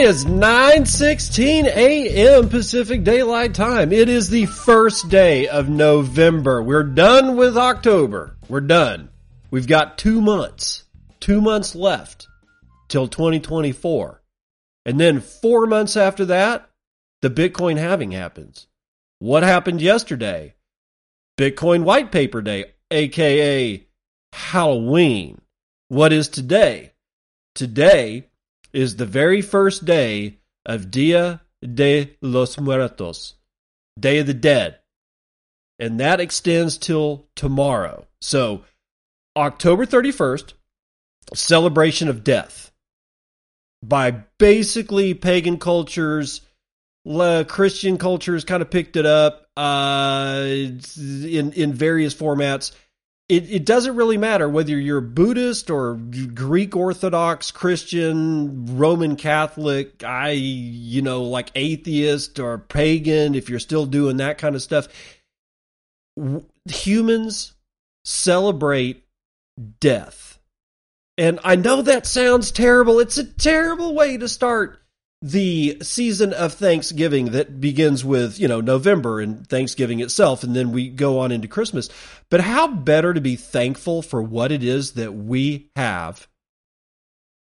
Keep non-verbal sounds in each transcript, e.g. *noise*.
Is 9:16 a.m. Pacific Daylight Time. It is the first day of November. We're done with October. We're done. We've got 2 months. 2 months left till 2024. And then 4 months after that, the Bitcoin halving happens. What happened yesterday? Bitcoin white paper day, aka Halloween. What is today? Today is the very first day of Dia de los Muertos, Day of the Dead. And that extends till tomorrow. So, October 31st, celebration of death by basically pagan cultures. Christian cultures kind of picked it up uh, in in various formats it, it doesn't really matter whether you're Buddhist or Greek Orthodox, Christian, Roman Catholic, I, you know, like atheist or pagan, if you're still doing that kind of stuff. Humans celebrate death. And I know that sounds terrible. It's a terrible way to start the season of Thanksgiving that begins with, you know, November and Thanksgiving itself, and then we go on into Christmas. But how better to be thankful for what it is that we have,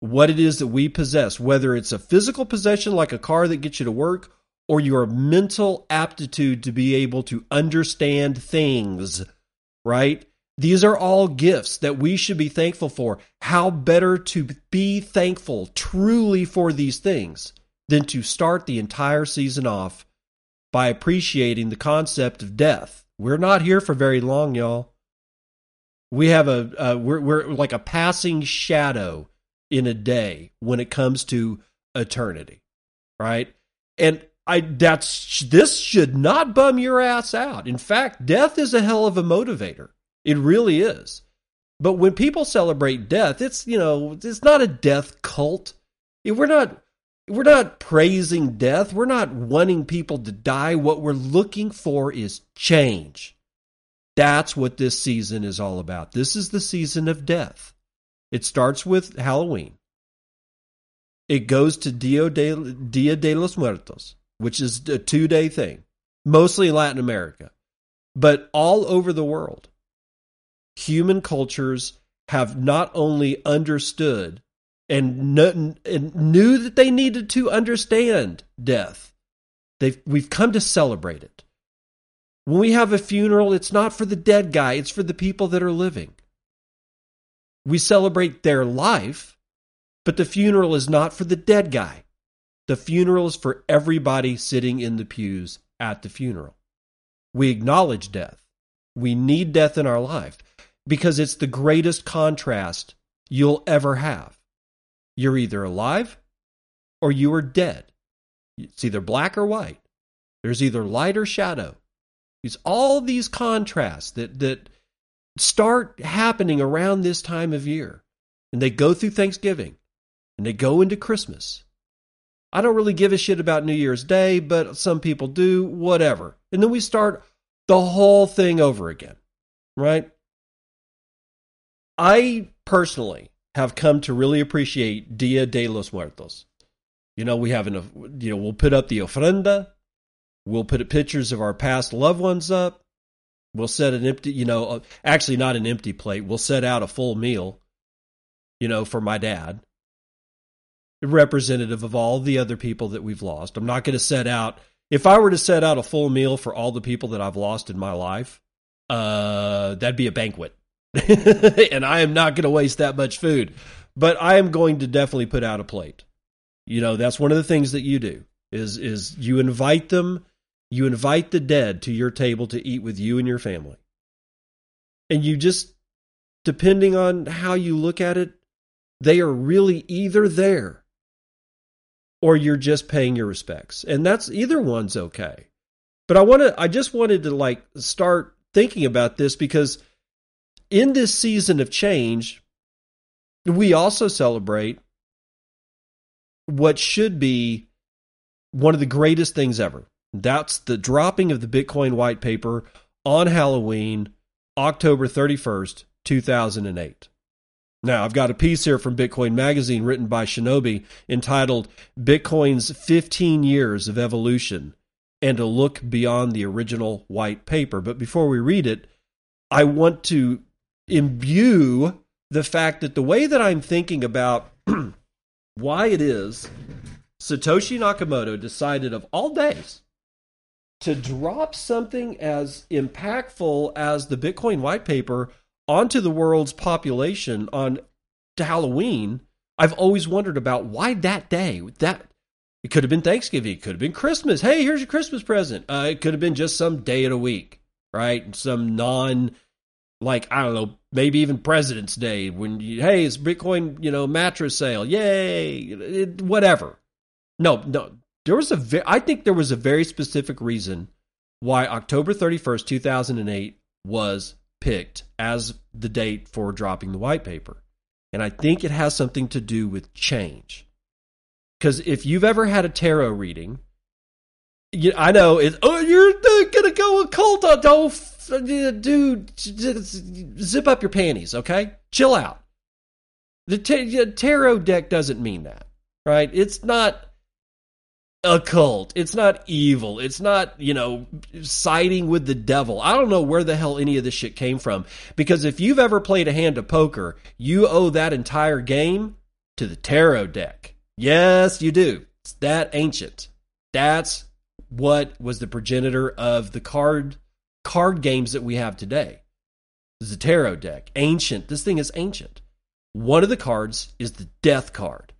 what it is that we possess, whether it's a physical possession like a car that gets you to work, or your mental aptitude to be able to understand things, right? These are all gifts that we should be thankful for. How better to be thankful truly for these things than to start the entire season off by appreciating the concept of death. We're not here for very long, y'all. We have a uh, we're we're like a passing shadow in a day when it comes to eternity, right? And I that's this should not bum your ass out. In fact, death is a hell of a motivator. It really is. But when people celebrate death, it's you know it's not a death cult. We're not we're not praising death. We're not wanting people to die. What we're looking for is change. That's what this season is all about. This is the season of death. It starts with Halloween. It goes to Dia de, los Muertos, which is a two day thing, mostly in Latin America, but all over the world human cultures have not only understood and, kn- and knew that they needed to understand death, they've, we've come to celebrate it. When we have a funeral, it's not for the dead guy, it's for the people that are living. We celebrate their life, but the funeral is not for the dead guy. The funeral is for everybody sitting in the pews at the funeral. We acknowledge death. We need death in our life because it's the greatest contrast you'll ever have. You're either alive or you are dead. It's either black or white. There's either light or shadow. It's all these contrasts that, that start happening around this time of year. And they go through Thanksgiving and they go into Christmas. I don't really give a shit about New Year's Day, but some people do, whatever. And then we start the whole thing over again, right? I personally have come to really appreciate Dia de los Muertos. You know, we have an, you know, we'll put up the ofrenda. We'll put pictures of our past loved ones up. We'll set an empty, you know, uh, actually not an empty plate. We'll set out a full meal, you know, for my dad, representative of all the other people that we've lost. I'm not going to set out, if I were to set out a full meal for all the people that I've lost in my life, uh, that'd be a banquet. *laughs* and I am not going to waste that much food, but I am going to definitely put out a plate. You know, that's one of the things that you do is is you invite them, you invite the dead to your table to eat with you and your family. And you just depending on how you look at it, they are really either there or you're just paying your respects. And that's either one's okay. But I want to I just wanted to like start thinking about this because in this season of change, we also celebrate what should be one of the greatest things ever. That's the dropping of the Bitcoin white paper on Halloween, October 31st, 2008. Now, I've got a piece here from Bitcoin Magazine written by Shinobi entitled Bitcoin's 15 Years of Evolution and a Look Beyond the Original White Paper. But before we read it, I want to imbue the fact that the way that I'm thinking about *clears throat* why it is Satoshi Nakamoto decided of all days to drop something as impactful as the Bitcoin white paper onto the world's population on Halloween, I've always wondered about why that day. That it could have been Thanksgiving, it could have been Christmas. Hey, here's your Christmas present. Uh, it could have been just some day of the week, right? Some non, like I don't know, maybe even President's Day when you, hey, it's Bitcoin, you know, mattress sale, yay, it, whatever. No, no, there was a. Ve- I think there was a very specific reason why October thirty first, two thousand and eight, was picked as the date for dropping the white paper. And I think it has something to do with change. Because if you've ever had a tarot reading, you, I know it. Oh, you're gonna go occult? Uh, Don't, dude. Zip up your panties, okay? Chill out. The tarot deck doesn't mean that, right? It's not a cult. It's not evil. It's not, you know, siding with the devil. I don't know where the hell any of this shit came from. Because if you've ever played a hand of poker, you owe that entire game to the tarot deck. Yes, you do. It's that ancient. That's what was the progenitor of the card card games that we have today. A tarot deck. Ancient. This thing is ancient. One of the cards is the death card.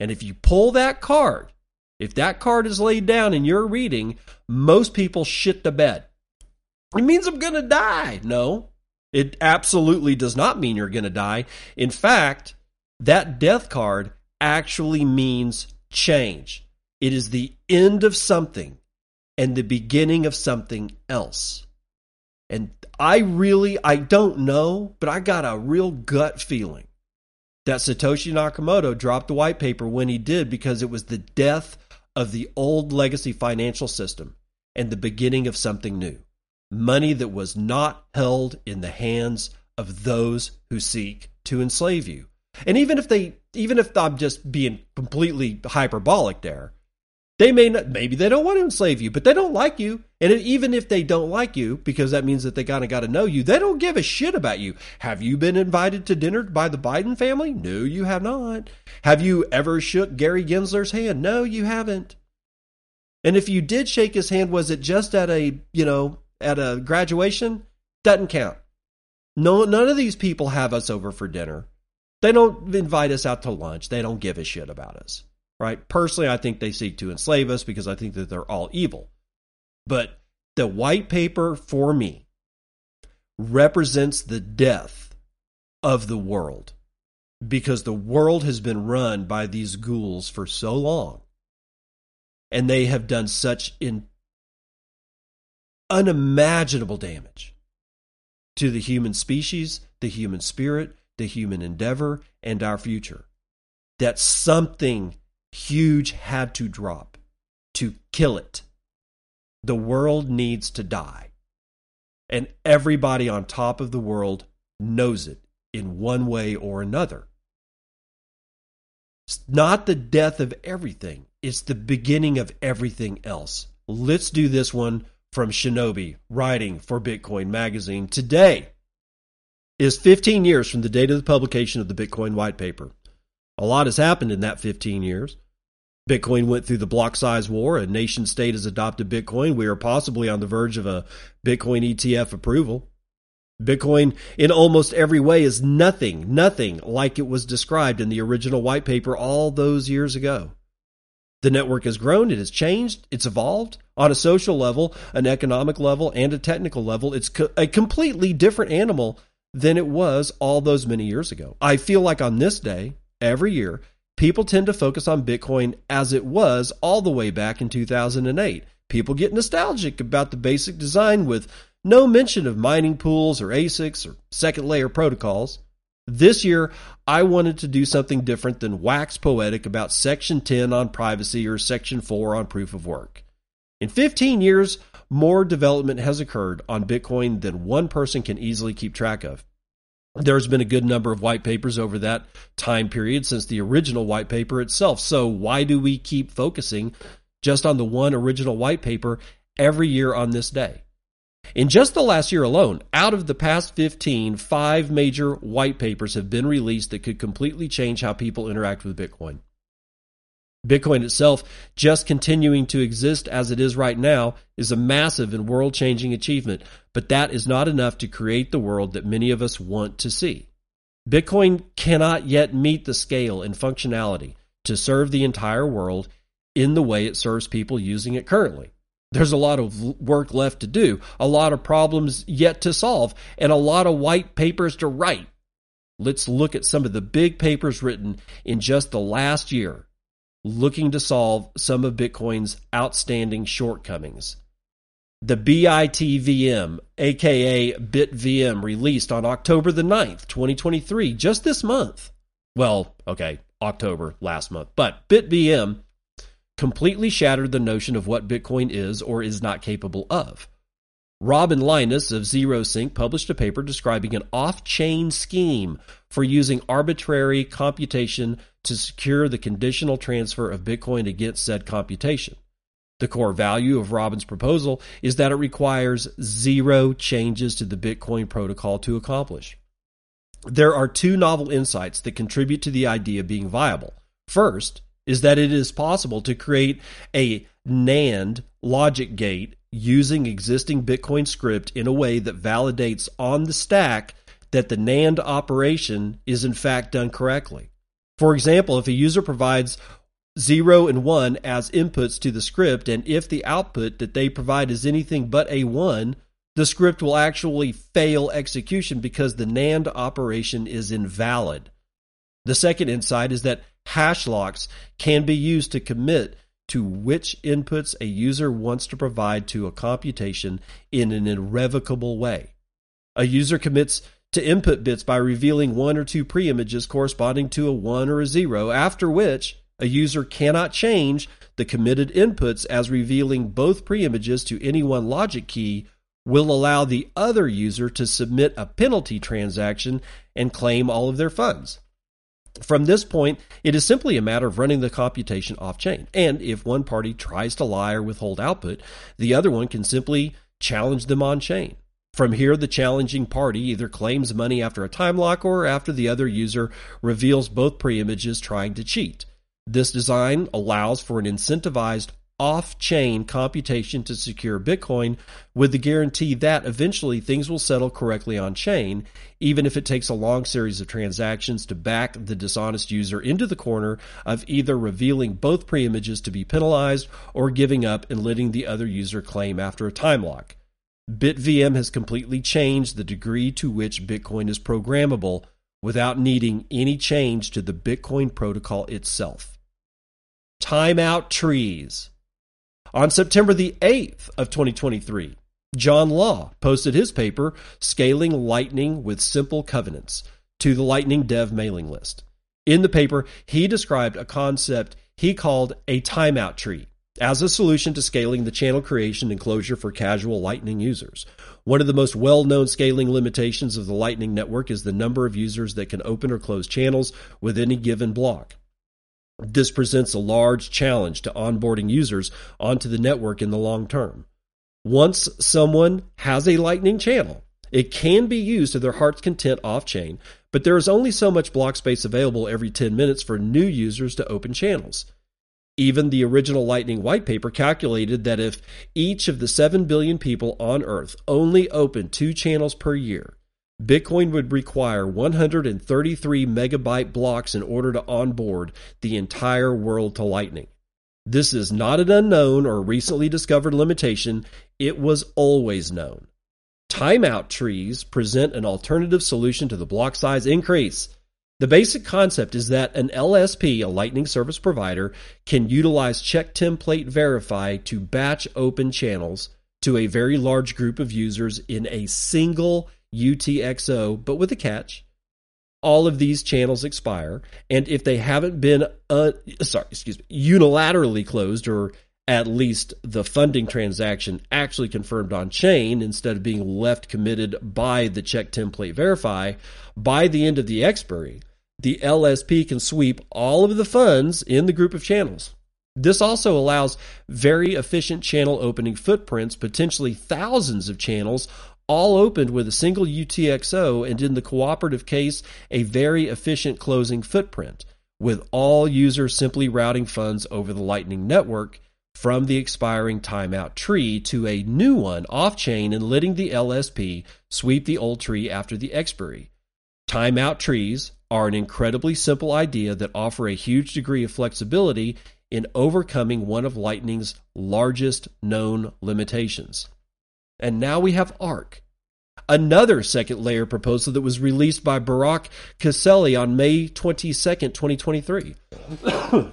And if you pull that card, if that card is laid down in your reading, most people shit the bed. It means I'm going to die. No, it absolutely does not mean you're going to die. In fact, that death card actually means change. It is the end of something and the beginning of something else. And I really, I don't know, but I got a real gut feeling that Satoshi Nakamoto dropped the white paper when he did because it was the death of the old legacy financial system and the beginning of something new. Money that was not held in the hands of those who seek to enslave you. And even if they even if I'm just being completely hyperbolic there, they may not maybe they don't want to enslave you, but they don't like you. And even if they don't like you, because that means that they kind of got to know you, they don't give a shit about you. Have you been invited to dinner by the Biden family? No, you have not. Have you ever shook Gary Gensler's hand? No, you haven't. And if you did shake his hand, was it just at a, you know, at a graduation? Doesn't count. No, none of these people have us over for dinner. They don't invite us out to lunch. They don't give a shit about us, right? Personally, I think they seek to enslave us because I think that they're all evil. But the white paper for me represents the death of the world because the world has been run by these ghouls for so long and they have done such in unimaginable damage to the human species, the human spirit, the human endeavor, and our future that something huge had to drop to kill it. The world needs to die. And everybody on top of the world knows it in one way or another. It's not the death of everything, it's the beginning of everything else. Let's do this one from Shinobi, writing for Bitcoin Magazine. Today is 15 years from the date of the publication of the Bitcoin white paper. A lot has happened in that 15 years. Bitcoin went through the block size war. A nation state has adopted Bitcoin. We are possibly on the verge of a Bitcoin ETF approval. Bitcoin, in almost every way, is nothing, nothing like it was described in the original white paper all those years ago. The network has grown, it has changed, it's evolved on a social level, an economic level, and a technical level. It's co- a completely different animal than it was all those many years ago. I feel like on this day, every year, people tend to focus on Bitcoin as it was all the way back in 2008. People get nostalgic about the basic design with no mention of mining pools or ASICs or second layer protocols. This year, I wanted to do something different than wax poetic about Section 10 on privacy or Section 4 on proof of work. In 15 years, more development has occurred on Bitcoin than one person can easily keep track of. There's been a good number of white papers over that time period since the original white paper itself. So, why do we keep focusing just on the one original white paper every year on this day? In just the last year alone, out of the past 15, five major white papers have been released that could completely change how people interact with Bitcoin. Bitcoin itself, just continuing to exist as it is right now, is a massive and world changing achievement, but that is not enough to create the world that many of us want to see. Bitcoin cannot yet meet the scale and functionality to serve the entire world in the way it serves people using it currently. There's a lot of work left to do, a lot of problems yet to solve, and a lot of white papers to write. Let's look at some of the big papers written in just the last year looking to solve some of Bitcoin's outstanding shortcomings. The BITVM, aka BitVM, released on October the 9th, 2023, just this month. Well, okay, October last month, but BitVM completely shattered the notion of what Bitcoin is or is not capable of. Robin Linus of ZeroSync published a paper describing an off chain scheme for using arbitrary computation to secure the conditional transfer of Bitcoin against said computation. The core value of Robin's proposal is that it requires zero changes to the Bitcoin protocol to accomplish. There are two novel insights that contribute to the idea being viable. First is that it is possible to create a NAND logic gate using existing Bitcoin script in a way that validates on the stack that the NAND operation is in fact done correctly. For example, if a user provides 0 and 1 as inputs to the script, and if the output that they provide is anything but a 1, the script will actually fail execution because the NAND operation is invalid. The second insight is that hash locks can be used to commit to which inputs a user wants to provide to a computation in an irrevocable way. A user commits to input bits by revealing one or two preimages corresponding to a 1 or a 0, after which a user cannot change the committed inputs as revealing both preimages to any one logic key will allow the other user to submit a penalty transaction and claim all of their funds. From this point, it is simply a matter of running the computation off chain. And if one party tries to lie or withhold output, the other one can simply challenge them on chain. From here, the challenging party either claims money after a time lock or after the other user reveals both preimages trying to cheat. This design allows for an incentivized off chain computation to secure Bitcoin with the guarantee that eventually things will settle correctly on chain, even if it takes a long series of transactions to back the dishonest user into the corner of either revealing both preimages to be penalized or giving up and letting the other user claim after a time lock. BitVM has completely changed the degree to which Bitcoin is programmable without needing any change to the Bitcoin protocol itself. Timeout trees. On September the 8th of 2023, John Law posted his paper Scaling Lightning with Simple Covenants to the Lightning Dev mailing list. In the paper, he described a concept he called a timeout tree as a solution to scaling the channel creation and closure for casual Lightning users. One of the most well known scaling limitations of the Lightning Network is the number of users that can open or close channels with any given block. This presents a large challenge to onboarding users onto the network in the long term. Once someone has a Lightning channel, it can be used to their heart's content off chain, but there is only so much block space available every 10 minutes for new users to open channels. Even the original Lightning white paper calculated that if each of the 7 billion people on Earth only opened two channels per year, Bitcoin would require 133 megabyte blocks in order to onboard the entire world to Lightning. This is not an unknown or recently discovered limitation, it was always known. Timeout trees present an alternative solution to the block size increase. The basic concept is that an LSP, a Lightning Service Provider, can utilize check template verify to batch open channels to a very large group of users in a single UTXO, but with a catch. All of these channels expire and if they haven't been uh, sorry excuse me unilaterally closed or at least the funding transaction actually confirmed on chain instead of being left committed by the check template verify by the end of the expiry the lsp can sweep all of the funds in the group of channels this also allows very efficient channel opening footprints potentially thousands of channels all opened with a single UTXO and in the cooperative case, a very efficient closing footprint, with all users simply routing funds over the Lightning Network from the expiring timeout tree to a new one off chain and letting the LSP sweep the old tree after the expiry. Timeout trees are an incredibly simple idea that offer a huge degree of flexibility in overcoming one of Lightning's largest known limitations. And now we have Ark, another second layer proposal that was released by Burak Keceli on May 22nd, 2023. *coughs*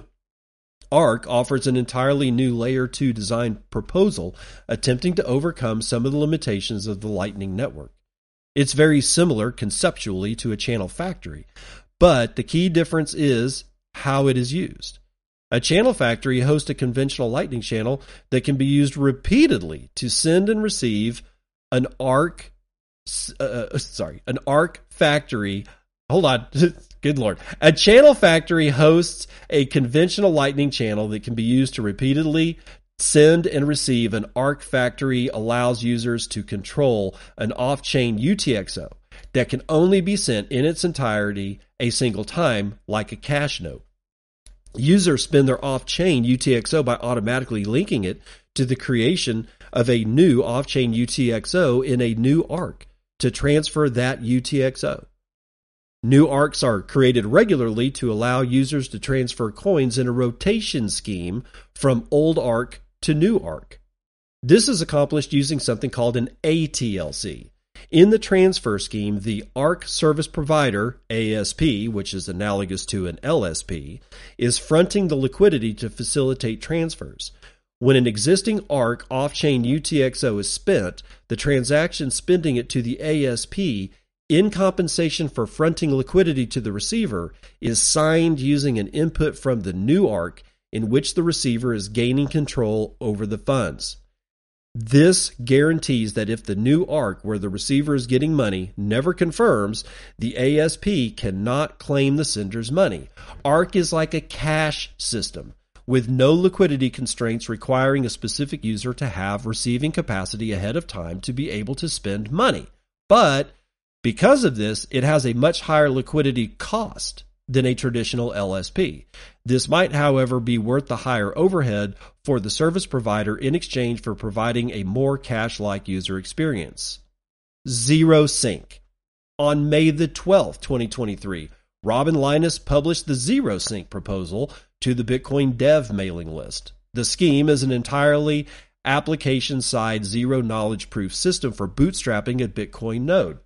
Ark offers an entirely new Layer 2 design proposal attempting to overcome some of the limitations of the Lightning Network. It's very similar conceptually to a channel factory, but the key difference is how it is used. A channel factory hosts a conventional Lightning channel that can be used repeatedly to send and receive an Ark, uh, uh, sorry, an Ark factory. Hold on. *laughs* Good lord. A channel factory hosts a conventional Lightning channel that can be used to repeatedly send and receive. An Ark factory allows users to control an off chain UTXO that can only be sent in its entirety a single time, like a cash note. Users spend their off chain UTXO by automatically linking it to the creation of a new off chain UTXO in a new Ark to transfer that UTXO. New Arks are created regularly to allow users to transfer coins in a rotation scheme from old Ark to new Ark. This is accomplished using something called an ATLC, in the transfer scheme, the Ark service provider, ASP, which is analogous to an LSP, is fronting the liquidity to facilitate transfers. When an existing Ark off chain UTXO is spent, the transaction spending it to the ASP in compensation for fronting liquidity to the receiver is signed using an input from the new Ark in which the receiver is gaining control over the funds. This guarantees that if the new Ark where the receiver is getting money never confirms, the ASP cannot claim the sender's money. Ark is like a cash system with no liquidity constraints requiring a specific user to have receiving capacity ahead of time to be able to spend money. But because of this, it has a much higher liquidity cost than a traditional LSP. This might, however, be worth the higher overhead for the service provider in exchange for providing a more cash like user experience. ZeroSync. On May the 12th, 2023, Robin Linus published the ZeroSync proposal to the Bitcoin Dev mailing list. The scheme is an entirely application side zero knowledge proof system for bootstrapping a Bitcoin node.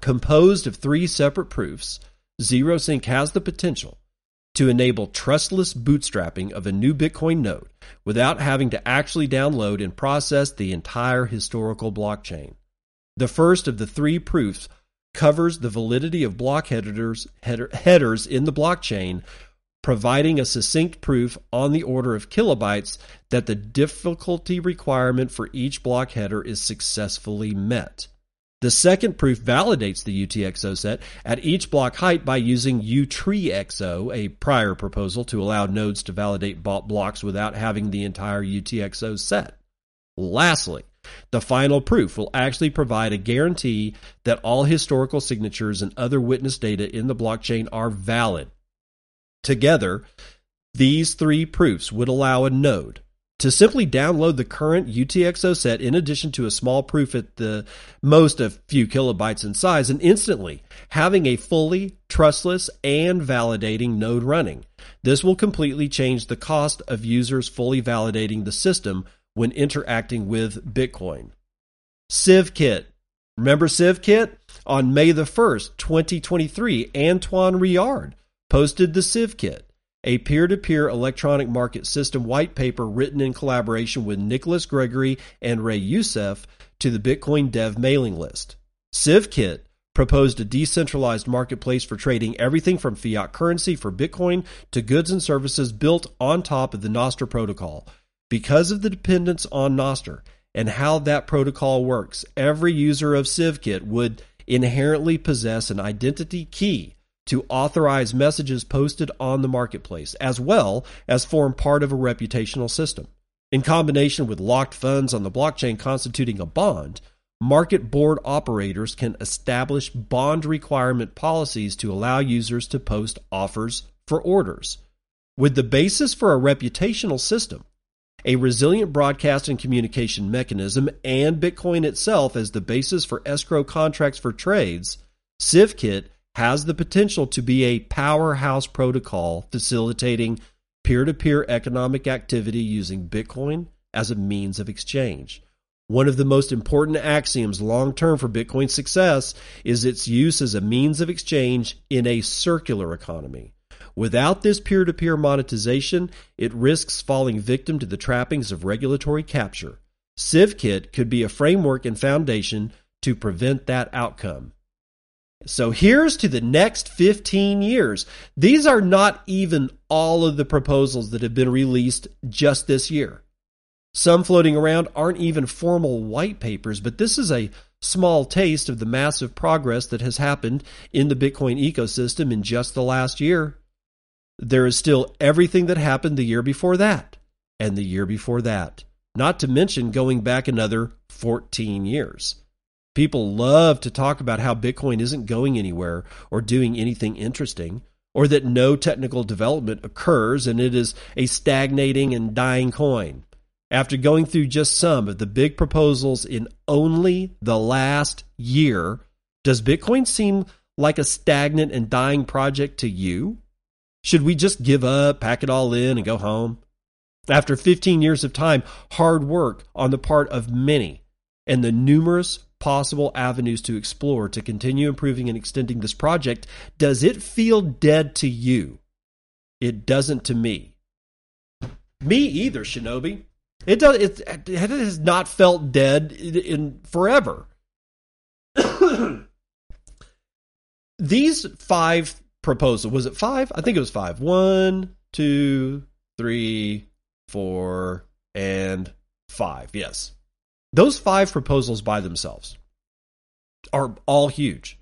Composed of three separate proofs, ZeroSync has the potential to enable trustless bootstrapping of a new Bitcoin node without having to actually download and process the entire historical blockchain. The first of the three proofs covers the validity of block headers, header, headers in the blockchain, providing a succinct proof on the order of kilobytes that the difficulty requirement for each block header is successfully met. The second proof validates the UTXO set at each block height by using Utreexo, a prior proposal to allow nodes to validate blocks without having the entire UTXO set. Lastly, the final proof will actually provide a guarantee that all historical signatures and other witness data in the blockchain are valid. Together, these three proofs would allow a node to simply download the current UTXO set in addition to a small proof at the most a few kilobytes in size and instantly having a fully trustless and validating node running. This will completely change the cost of users fully validating the system when interacting with Bitcoin. CivKit. Remember CivKit? On May the 1st, 2023, Antoine Riard posted the CivKit a peer to peer electronic market system white paper written in collaboration with Nicholas Gregory and Ray Youssef to the Bitcoin Dev mailing list. CivKit proposed a decentralized marketplace for trading everything from fiat currency for Bitcoin to goods and services built on top of the Nostr protocol. Because of the dependence on Nostr and how that protocol works, every user of CivKit would inherently possess an identity key to authorize messages posted on the marketplace, as well as form part of a reputational system. In combination with locked funds on the blockchain constituting a bond, market board operators can establish bond requirement policies to allow users to post offers for orders. With the basis for a reputational system, a resilient broadcast and communication mechanism, and Bitcoin itself as the basis for escrow contracts for trades, CivKit has the potential to be a powerhouse protocol facilitating peer to peer economic activity using Bitcoin as a means of exchange. One of the most important axioms long term for Bitcoin's success is its use as a means of exchange in a circular economy. Without this peer to peer monetization, it risks falling victim to the trappings of regulatory capture. CivKit could be a framework and foundation to prevent that outcome. So here's to the next 15 years. These are not even all of the proposals that have been released just this year. Some floating around aren't even formal white papers, but this is a small taste of the massive progress that has happened in the Bitcoin ecosystem in just the last year. There is still everything that happened the year before that, and the year before that, not to mention going back another 14 years. People love to talk about how Bitcoin isn't going anywhere or doing anything interesting, or that no technical development occurs and it is a stagnating and dying coin. After going through just some of the big proposals in only the last year, does Bitcoin seem like a stagnant and dying project to you? Should we just give up, pack it all in, and go home? After 15 years of time, hard work on the part of many, and the numerous possible avenues to explore to continue improving and extending this project, does it feel dead to you? It doesn't to me. Me either, Shinobi. It does. It, it has not felt dead in, in forever. *coughs* These five proposals was it five? I think it was five. One, two, three, four, and five. Yes. Those five proposals by themselves are all huge.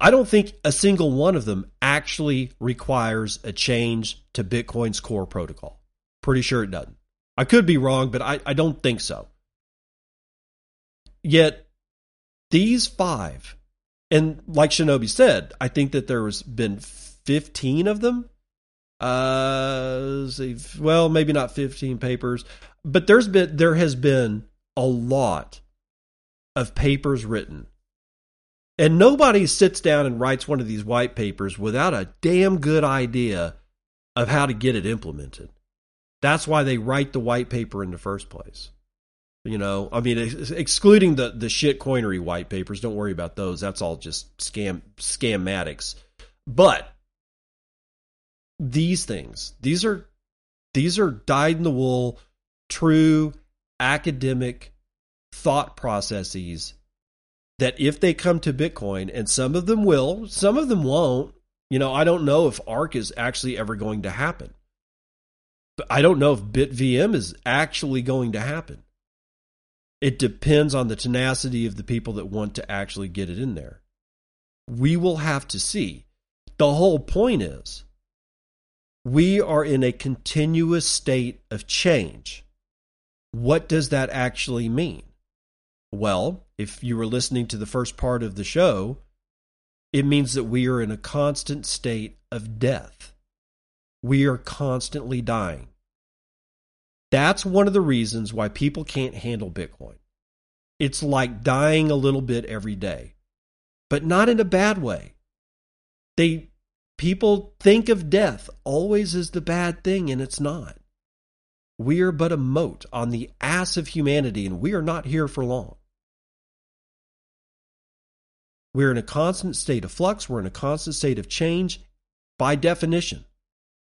I don't think a single one of them actually requires a change to Bitcoin's core protocol. Pretty sure it doesn't. I could be wrong, but I, I don't think so. Yet, these five, and like Shinobi said, I think that there has been 15 of them. Uh, well, maybe not 15 papers, but there's been there has been a lot of papers written. And nobody sits down and writes one of these white papers without a damn good idea of how to get it implemented. That's why they write the white paper in the first place. You know, I mean, excluding the the shit coinery white papers, don't worry about those. That's all just scam scammatics. But these things, these are these are dyed in the wool, true academic thought processes that if they come to Bitcoin, and some of them will, some of them won't. You know, I don't know if Ark is actually ever going to happen. But I don't know if BitVM is actually going to happen. It depends on the tenacity of the people that want to actually get it in there. We will have to see. The whole point is we are in a continuous state of change. What does that actually mean? Well, if you were listening to the first part of the show, it means that we are in a constant state of death. We are constantly dying. That's one of the reasons why people can't handle Bitcoin. It's like dying a little bit every day, but not in a bad way. They people think of death always as the bad thing, and it's not. We are but a mote on the ass of humanity, and we are not here for long. We're in a constant state of flux. We're in a constant state of change. By definition,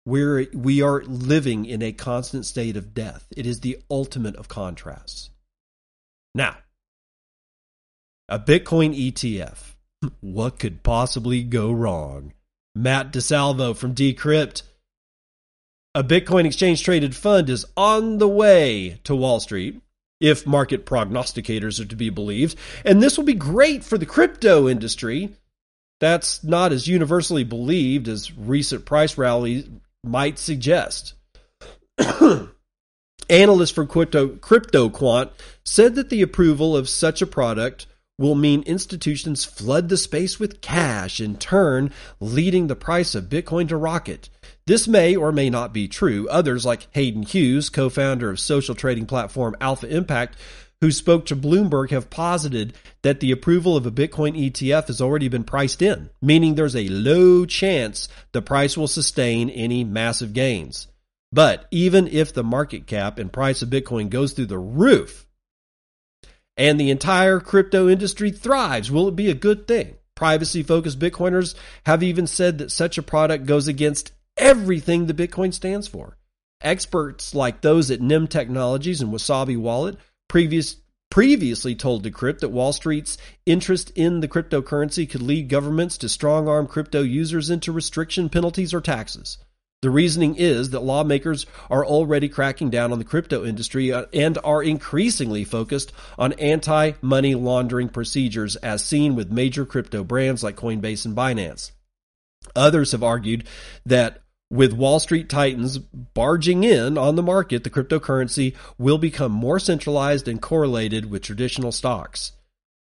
we're, we are living in a constant state of death. It is the ultimate of contrasts. Now, a Bitcoin ETF. *laughs* What could possibly go wrong? Mat Di Salvo from Decrypt. A Bitcoin exchange traded fund is on the way to Wall Street if market prognosticators are to be believed. And this will be great for the crypto industry. That's not as universally believed as recent price rallies might suggest. *clears throat* Analysts from Crypto, CryptoQuant said that the approval of such a product will mean institutions flood the space with cash, in turn, leading the price of Bitcoin to rocket. This may or may not be true. Others, like Hayden Hughes, co founder of social trading platform Alpha Impact, who spoke to Bloomberg, have posited that the approval of a Bitcoin ETF has already been priced in, meaning there's a low chance the price will sustain any massive gains. But even if the market cap and price of Bitcoin goes through the roof and the entire crypto industry thrives, will it be a good thing? Privacy focused Bitcoiners have even said that such a product goes against everything the Bitcoin stands for. Experts like those at Nym Technologies and Wasabi Wallet previous, previously told Decrypt that Wall Street's interest in the cryptocurrency could lead governments to strong arm crypto users into restriction penalties or taxes. The reasoning is that lawmakers are already cracking down on the crypto industry uh, and are increasingly focused on anti money laundering procedures, as seen with major crypto brands like Coinbase and Binance. Others have argued that with Wall Street titans barging in on the market, the cryptocurrency will become more centralized and correlated with traditional stocks.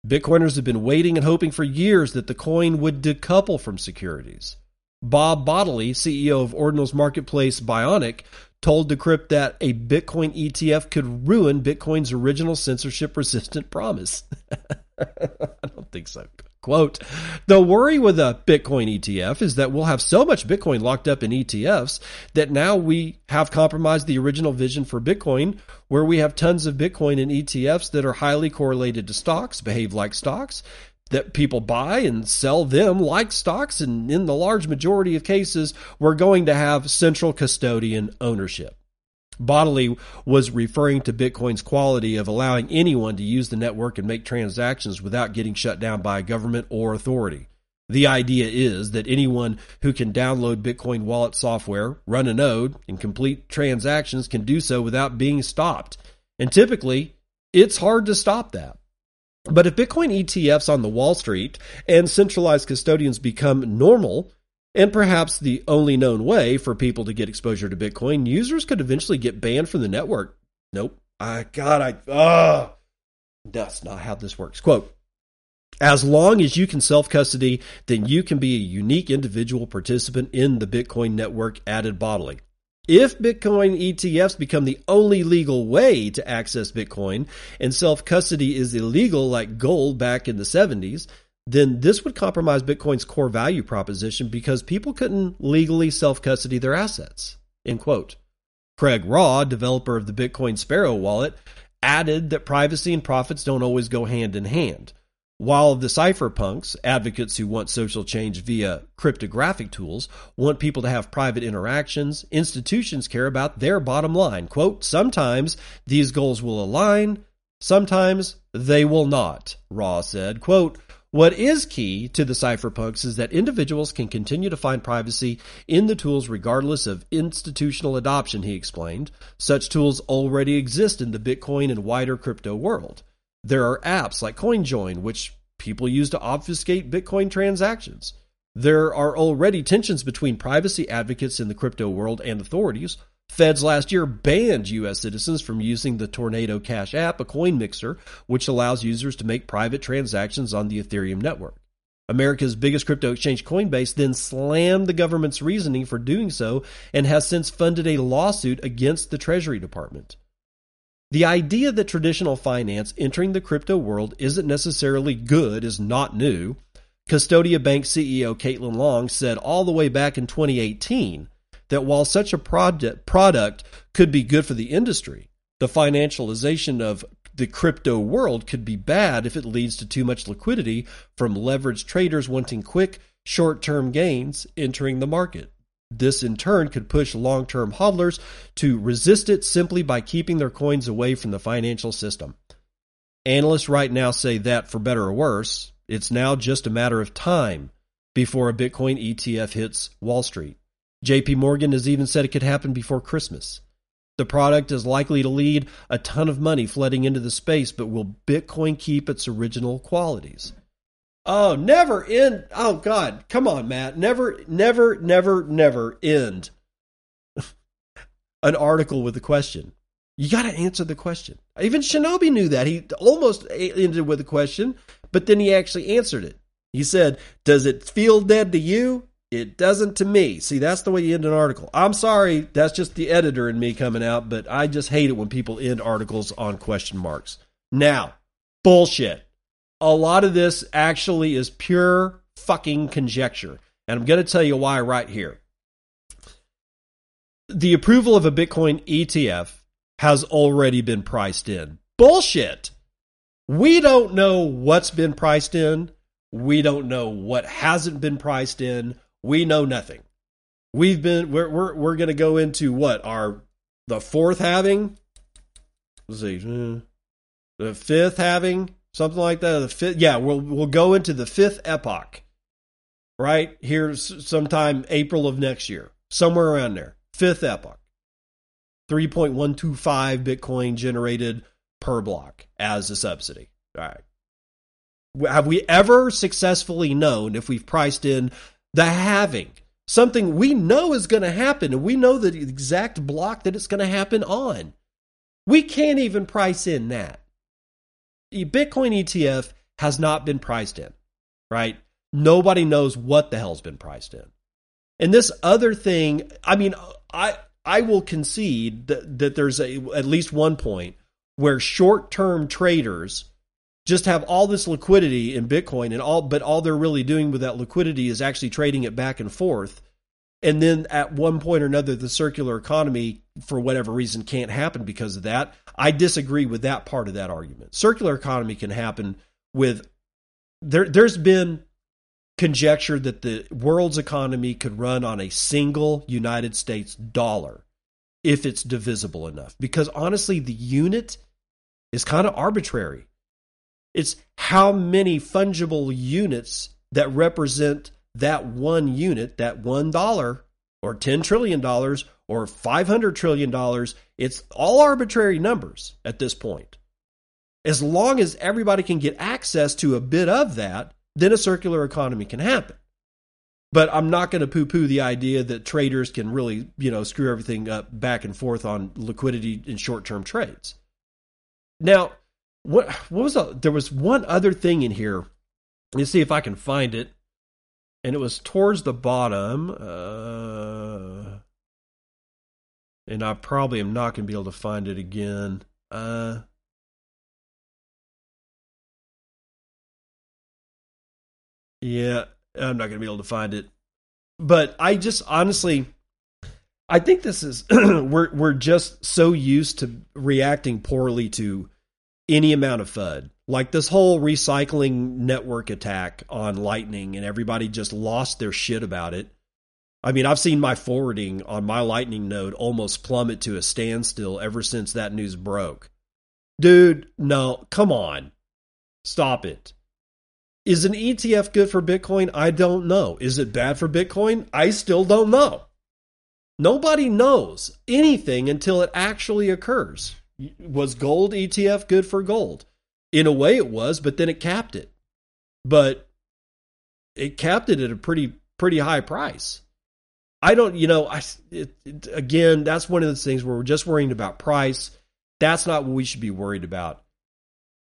Bitcoiners have been waiting and hoping for years that the coin would decouple from securities. Bob Bodily, CEO of Ordinals marketplace Bioniq, told Decrypt that a Bitcoin ETF could ruin Bitcoin's original censorship resistant *laughs* promise. *laughs* I don't think so. Quote, the worry with a Bitcoin ETF is that we'll have so much Bitcoin locked up in ETFs that now we have compromised the original vision for Bitcoin, where we have tons of Bitcoin in ETFs that are highly correlated to stocks, behave like stocks, that people buy and sell them like stocks. And in the large majority of cases, we're going to have central custodian ownership. Bodily was referring to Bitcoin's quality of allowing anyone to use the network and make transactions without getting shut down by a government or authority. The idea is that anyone who can download Bitcoin wallet software, run a node, and complete transactions can do so without being stopped. And typically, it's hard to stop that. But if Bitcoin ETFs on the Wall Street and centralized custodians become normal, and perhaps the only known way for people to get exposure to Bitcoin, users could eventually get banned from the network. Nope. I God, I ah, that's not how this works. Quote. As long as you can self custody, then you can be a unique individual participant in the Bitcoin network, added Bodily. If Bitcoin ETFs become the only legal way to access Bitcoin and self custody is illegal like gold back in the 70s, then this would compromise Bitcoin's core value proposition because people couldn't legally self custody their assets. End quote. Craig Raw, developer of the Bitcoin Sparrow wallet, added that privacy and profits don't always go hand in hand. While the cypherpunks, advocates who want social change via cryptographic tools, want people to have private interactions, institutions care about their bottom line. Quote, sometimes these goals will align, sometimes they will not, Raw said. Quote, what is key to the cypherpunks is that individuals can continue to find privacy in the tools regardless of institutional adoption, he explained. Such tools already exist in the Bitcoin and wider crypto world. There are apps like CoinJoin, which people use to obfuscate Bitcoin transactions. There are already tensions between privacy advocates in the crypto world and authorities. Feds last year banned U.S. citizens from using the Tornado Cash app, a coin mixer, which allows users to make private transactions on the Ethereum network. America's biggest crypto exchange, Coinbase, then slammed the government's reasoning for doing so and has since funded a lawsuit against the Treasury Department. The idea that traditional finance entering the crypto world isn't necessarily good is not new. Custodia Bank CEO Caitlin Long said all the way back in 2018 that while such a project, product could be good for the industry, the financialization of the crypto world could be bad if it leads to too much liquidity from leveraged traders wanting quick, short term gains entering the market. This in turn could push long term hodlers to resist it simply by keeping their coins away from the financial system. Analysts right now say that, for better or worse, it's now just a matter of time before a Bitcoin ETF hits Wall Street. JP Morgan has even said it could happen before Christmas. The product is likely to lead a ton of money flooding into the space, but will Bitcoin keep its original qualities? Oh, never end. Oh, God. Come on, Matt. Never, never, never, never end an article with a question. You got to answer the question. Even Shinobi knew that. He almost ended with a question, but then he actually answered it. He said, Does it feel dead to you? It doesn't to me. See, that's the way you end an article. I'm sorry, that's just the editor and me coming out, but I just hate it when people end articles on question marks. Now, bullshit. A lot of this actually is pure fucking conjecture. And I'm going to tell you why right here. The approval of a Bitcoin ETF has already been priced in. Bullshit. We don't know what's been priced in. We don't know what hasn't been priced in we know nothing. We've been we're we're we're going to go into what our the fourth halving. Let's see, uh, the fifth halving something like that. The fifth, yeah, we'll we'll go into the fifth epoch, right here, sometime April of next year, somewhere around there. Fifth epoch, three point one two five Bitcoin generated per block as a subsidy. All right. Have we ever successfully known if we've priced in the halving, something we know is going to happen, and we know the exact block that it's going to happen on. We can't even price in that. The Bitcoin ETF has not been priced in, right? Nobody knows what the hell's been priced in. And this other thing, I mean, I I will concede that, that there's a, at least one point where short-term traders just have all this liquidity in Bitcoin and all, but all they're really doing with that liquidity is actually trading it back and forth. And then at one point or another, the circular economy, for whatever reason, can't happen because of that. I disagree with that part of that argument. Circular economy can happen with there. There's been conjecture that the world's economy could run on a single United States dollar if it's divisible enough. Because honestly, the unit is kind of arbitrary. It's how many fungible units that represent that one unit, that one dollar, or $10 trillion, or $500 trillion. It's all arbitrary numbers at this point. As long as everybody can get access to a bit of that, then a circular economy can happen. But I'm not going to poo poo the idea that traders can really, you know, screw everything up back and forth on liquidity in short term trades. Now, what what was a, there was one other thing in here. Let me see if I can find it. And it was towards the bottom. Uh, and I probably am not going to be able to find it again. Uh, yeah, I'm not going to be able to find it. But I just honestly, I think this is *clears throat* we're we're just so used to reacting poorly to any amount of FUD. Like this whole recycling network attack on Lightning, and everybody just lost their shit about it. I mean, I've seen my forwarding on my Lightning node almost plummet to a standstill ever since that news broke. Dude, no, come on. Stop it. Is an ETF good for Bitcoin? I don't know. Is it bad for Bitcoin? I still don't know. Nobody knows anything until it actually occurs was gold ETF good for gold? In a way, it was, but then it capped it. But it capped it at a pretty pretty high price. I don't, you know, I it, it, again, that's one of those things where we're just worrying about price. That's not what we should be worried about.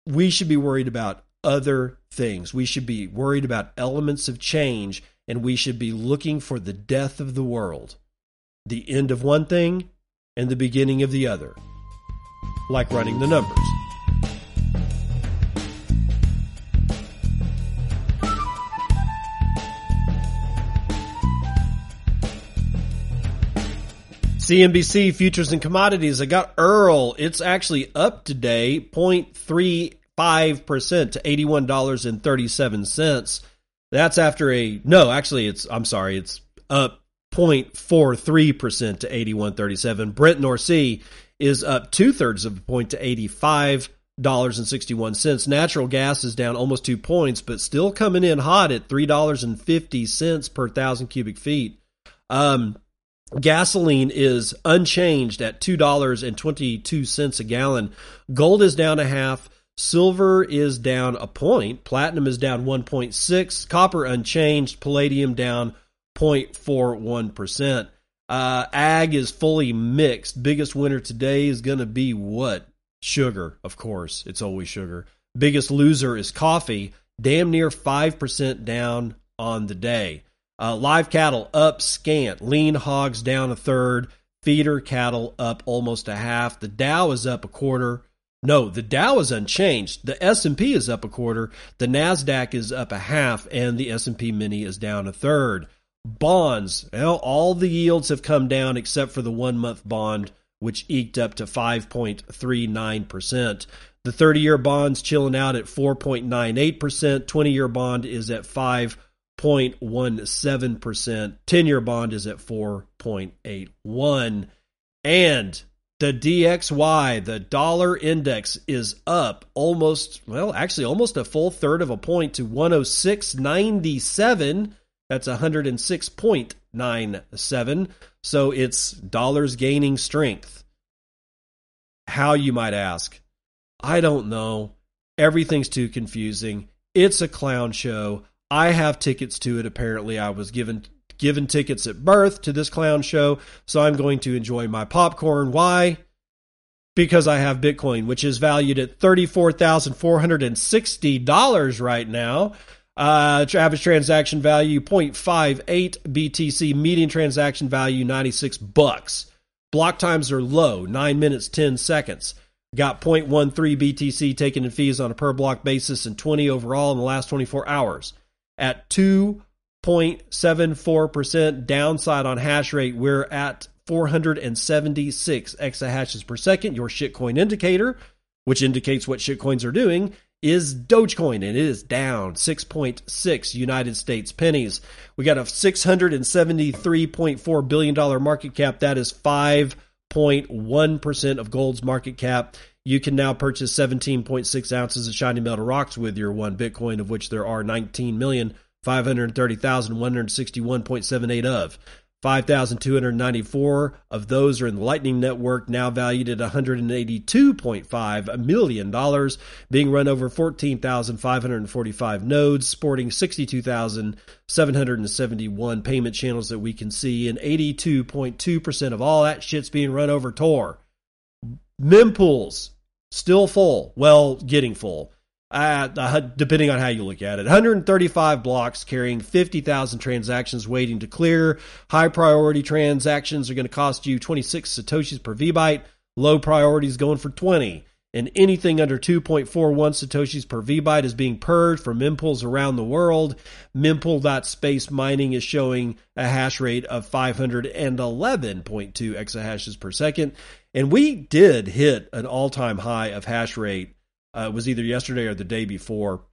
We should be worried about other things. We should be worried about elements of change, and we should be looking for the death of the world, the end of one thing and the beginning of the other. Like running the numbers. CNBC futures and commodities. I got Earl. It's actually up today, 0.35% to $81.37. That's after a, no, actually it's, I'm sorry, it's up 0.43% to 81.37. Brent North Sea is up two thirds of a point to 85 dollars and sixty one cents. Natural gas is down almost two points, but still coming in hot at three dollars and fifty cents per thousand cubic feet. Um, Gasoline is unchanged at $2.22 a gallon. Gold is down a half. Silver is down a point. Platinum is down 1.6. Copper unchanged. Palladium down 0.41%. Uh, ag is fully mixed. Biggest winner today is going to be what? Sugar, of course. It's always sugar. Biggest loser is coffee, damn near 5% down on the day. Uh, live cattle up scant. Lean hogs down a third. Feeder cattle up almost a half. The Dow is up a quarter. No, the Dow is unchanged. The S&P is up a quarter. The Nasdaq is up a half, and the S&P Mini is down a third. Bonds, well, all the yields have come down except for the one-month bond, which eked up to 5.39%. The 30-year bond's chilling out at 4.98%. 20-year bond is at 5. 0.17%. 10 year bond is at 4.81. And the DXY, the dollar index, is up almost, well, actually almost a full third of a point to 106.97. That's 106.97. So it's dollars gaining strength. How, you might ask? I don't know. Everything's too confusing. It's a clown show. I have tickets to it. Apparently, I was given given tickets at birth to this clown show, so I'm going to enjoy my popcorn. Why? Because I have Bitcoin, which is valued at thirty-four thousand four hundred and sixty dollars right now. Uh, average transaction value 0.58 BTC, median transaction value 96 bucks. Block times are low, 9 minutes 10 seconds. Got 0.13 BTC taken in fees on a per block basis and 20 overall in the last 24 hours at 2.74% downside on hash rate. We're at 476 exahashes per second. Your shitcoin indicator, which indicates what shitcoins are doing, is Dogecoin, and it is down 6.6 United States pennies. We got a $673.4 billion market cap. That is 5.1% of gold's market cap. You can now purchase 17.6 ounces of shiny metal rocks with your one Bitcoin, of which there are 19,530,161.78 of. 5,294 of those are in the Lightning Network, now valued at $182.5 million, being run over 14,545 nodes, sporting 62,771 payment channels that we can see, and 82.2% of all that shit's being run over Tor. Mempools, still full. Well, getting full. Uh, depending on how you look at it. 135 blocks carrying 50,000 transactions waiting to clear. High priority transactions are going to cost you 26 Satoshis per VByte. Low priority is going for 20. And anything under 2.41 Satoshis per VByte is being purged from mempools around the world. Mempool.space mining is showing a hash rate of 511.2 exahashes per second. And we did hit an all time high of hash rate. Uh, it was either yesterday or the day before.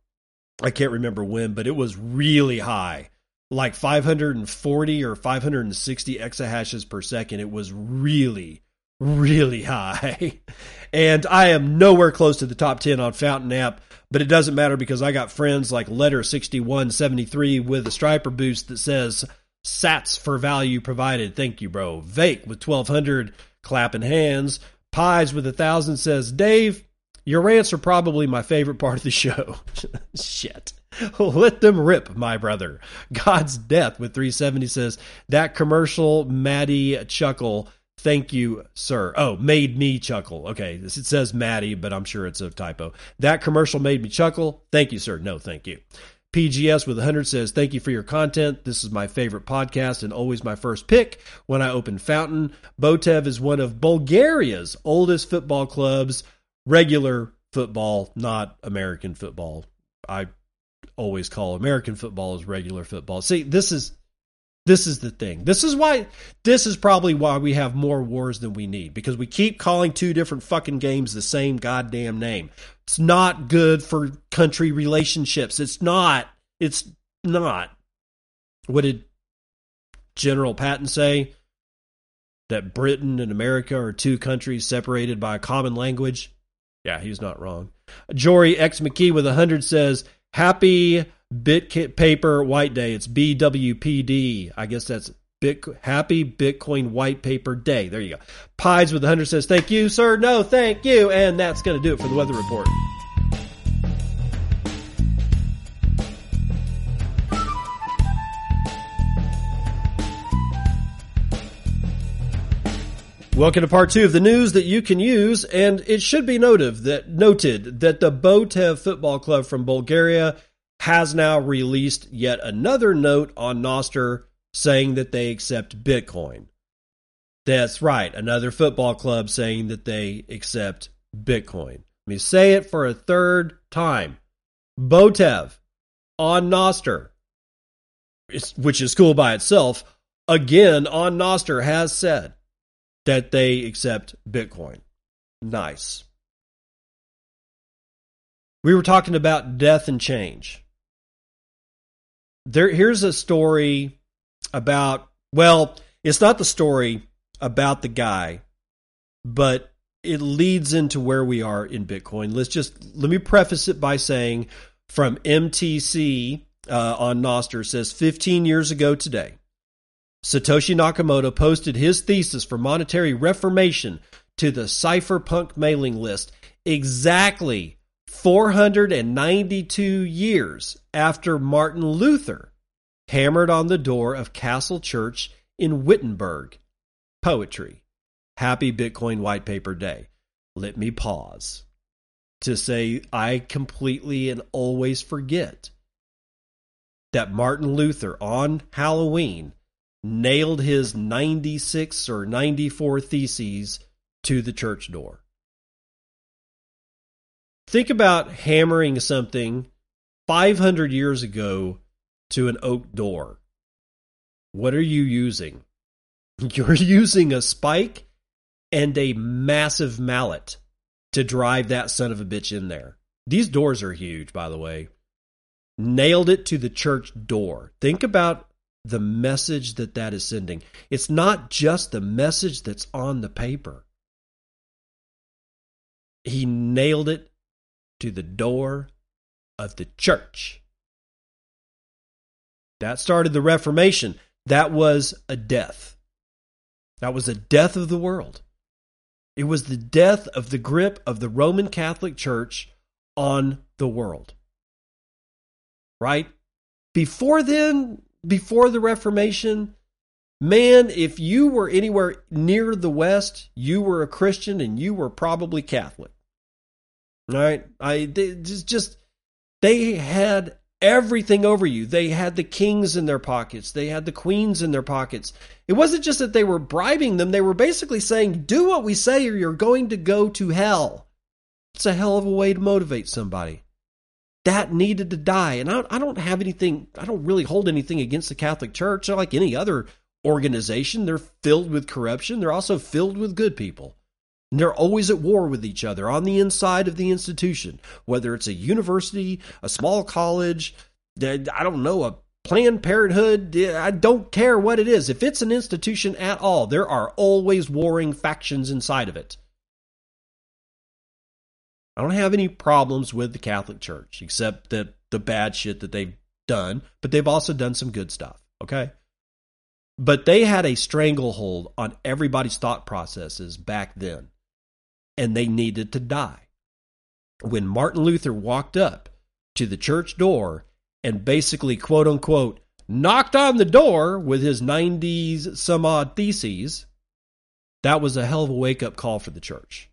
I can't remember when, but it was really high, like 540 or 560 exahashes per second. It was really, really *laughs* high. and I am nowhere close to the top 10 on Fountain App, but it doesn't matter because I got friends like Letter6173 with a striper boost that says sats for value provided. Thank you, bro. Vake with 1200 clapping hands. Pies with a thousand says, Dave, your rants are probably my favorite part of the show. *laughs* Shit. Let them rip, my brother. God's death with 370 says, that commercial Maddie chuckle. Thank you, sir. Oh, made me chuckle. Okay, it says Maddie, but I'm sure it's a typo. That commercial made me chuckle. Thank you, sir. No, thank you. PGS with 100 says, Thank you for your content. This is my favorite podcast and always my first pick when I open Fountain. Botev is one of Bulgaria's oldest football clubs, regular football, not American football. I always call American football as regular football. See, this is this is the thing. This is why this is probably why we have more wars than we need because we keep calling two different fucking games the same goddamn name. It's not good for country relationships. It's not. It's not. What did General Patton say? That Britain and America are two countries separated by a common language? Yeah, he's not wrong. Jory X McKee with 100 says, Happy Bit Paper White Day. It's BWPD. I guess that's Bit Happy Bitcoin White Paper Day. There you go. Pies with 100 says, Thank you, sir. No, thank you. And that's going to do it for the weather report. Welcome to part two of the news that you can use, and it should be noted that noted that the Botev Football Club from Bulgaria has now released yet another note on Nostr saying that they accept Bitcoin. That's right, another football club saying that they accept Bitcoin. Let me say it for a third time. Botev on Nostr, which is cool by itself, again on Nostr has said that they accept Bitcoin. Nice. We were talking about death and change. There here's a story about well, it's not the story about the guy, but it leads into where we are in Bitcoin. Let's just let me preface it by saying from MTC uh, on Nostr says 15 years ago today, Satoshi Nakamoto posted his thesis for monetary reformation to the cypherpunk mailing list exactly 492 years after Martin Luther hammered on the door of Castle Church in Wittenberg. Poetry. Happy Bitcoin White Paper Day. Let me pause to say I completely and always forget that Martin Luther on Halloween nailed his 96 or 94 theses to the church door. Think about hammering something 500 years ago to an oak door. What are you using? *laughs* You're using a spike and a massive mallet to drive that son of a bitch in there. These doors are huge, by the way. Nailed it to the church door. Think about the message that that is sending. It's not just the message that's on the paper. He nailed it to the door of the church. That started the Reformation. That was a death. That was a death of the world. It was the death of the grip of the Roman Catholic Church on the world. Right? Before then, before the Reformation, man, if you were anywhere near the West, you were a Christian and you were probably Catholic. Right? I they, just just they had everything over you. They had the kings in their pockets. They had the queens in their pockets. It wasn't just that they were bribing them. They were basically saying, "Do what we say, or you're going to go to hell." It's a hell of a way to motivate somebody that needed to die. And I, I don't have anything, I don't really hold anything against the Catholic Church. Like any other organization. They're filled with corruption. They're also filled with good people. And they're always at war with each other on the inside of the institution, whether it's a university, a small college, I don't know, a Planned Parenthood. I don't care what it is. If it's an institution at all, there are always warring factions inside of it. I don't have any problems with the Catholic Church, except that the bad shit that they've done, but they've also done some good stuff, okay? But they had a stranglehold on everybody's thought processes back then, and they needed to die. When Martin Luther walked up to the church door and basically, quote unquote, knocked on the door with his 90s some odd theses, that was a hell of a wake up call for the church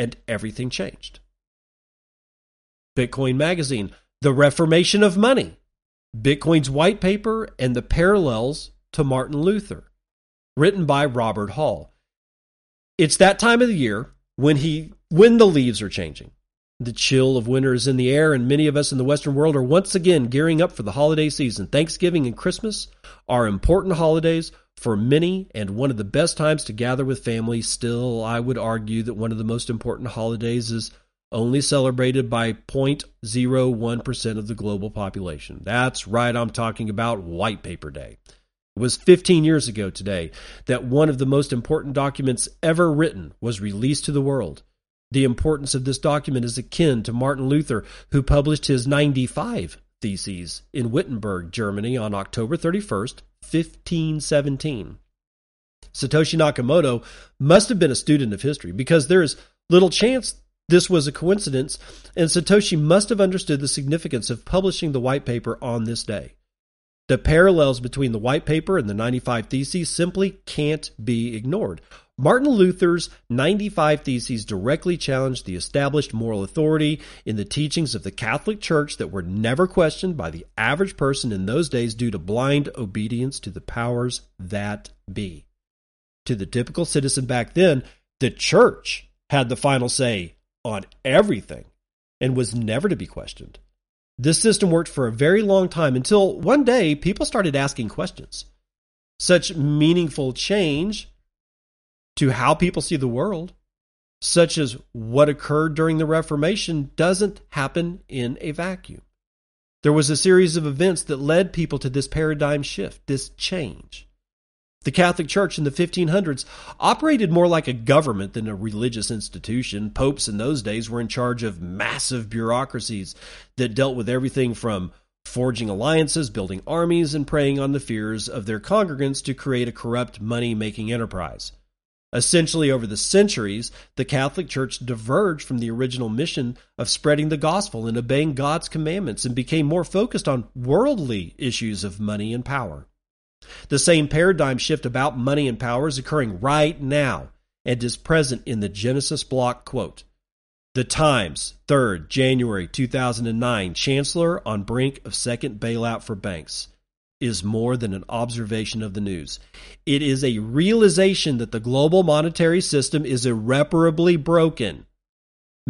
and everything changed. Bitcoin Magazine, The Reformation of Money, Bitcoin's white paper, and the parallels to Martin Luther, written by Robert Hall. It's that time of the year when he when the leaves are changing. The chill of winter is in the air, and many of us in the Western world are once again gearing up for the holiday season. Thanksgiving and Christmas are important holidays for many and one of the best times to gather with family. Still, I would argue that one of the most important holidays is only celebrated by 0.01% of the global population. That's right, I'm talking about White Paper Day. It was 15 years ago today that one of the most important documents ever written was released to the world. The importance of this document is akin to Martin Luther, who published his 95 Theses in Wittenberg, Germany on October 31st, 1517. Satoshi Nakamoto must have been a student of history because there is little chance this was a coincidence, and Satoshi must have understood the significance of publishing the white paper on this day. The parallels between the white paper and the 95 Theses simply can't be ignored. Martin Luther's 95 Theses directly challenged the established moral authority in the teachings of the Catholic Church that were never questioned by the average person in those days due to blind obedience to the powers that be. To the typical citizen back then, the church had the final say on everything and was never to be questioned. This system worked for a very long time until one day people started asking questions. Such meaningful change to how people see the world, such as what occurred during the Reformation, doesn't happen in a vacuum. There was a series of events that led people to this paradigm shift, this change. The Catholic Church in the 1500s operated more like a government than a religious institution. Popes in those days were in charge of massive bureaucracies that dealt with everything from forging alliances, building armies, and preying on the fears of their congregants to create a corrupt money making enterprise. Essentially, over the centuries, the Catholic Church diverged from the original mission of spreading the gospel and obeying God's commandments and became more focused on worldly issues of money and power. The same paradigm shift about money and power is occurring right now and is present in the Genesis block quote. The Times, 3rd January 2009, Chancellor on brink of second bailout for banks is more than an observation of the news. It is a realization that the global monetary system is irreparably broken.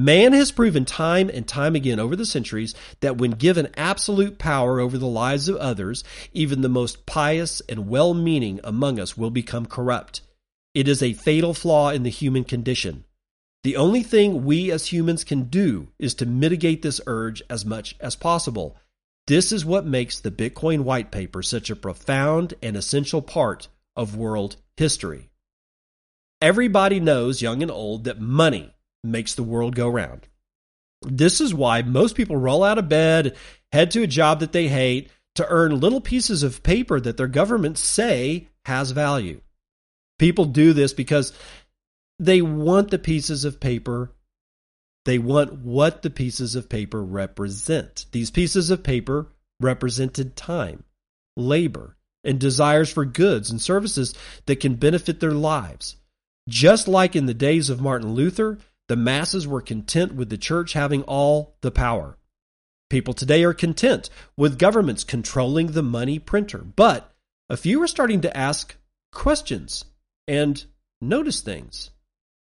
Man has proven time and time again over the centuries that when given absolute power over the lives of others, even the most pious and well meaning among us will become corrupt. It is a fatal flaw in the human condition. The only thing we as humans can do is to mitigate this urge as much as possible. This is what makes the Bitcoin white paper such a profound and essential part of world history. Everybody knows, young and old, that money makes the world go round. This is why most people roll out of bed, head to a job that they hate to earn little pieces of paper that their governments say has value. People do this because they want the pieces of paper they want what the pieces of paper represent. These pieces of paper represented time, labor, and desires for goods and services that can benefit their lives. Just like in the days of Martin Luther, the masses were content with the church having all the power. People today are content with governments controlling the money printer, but a few are starting to ask questions and notice things.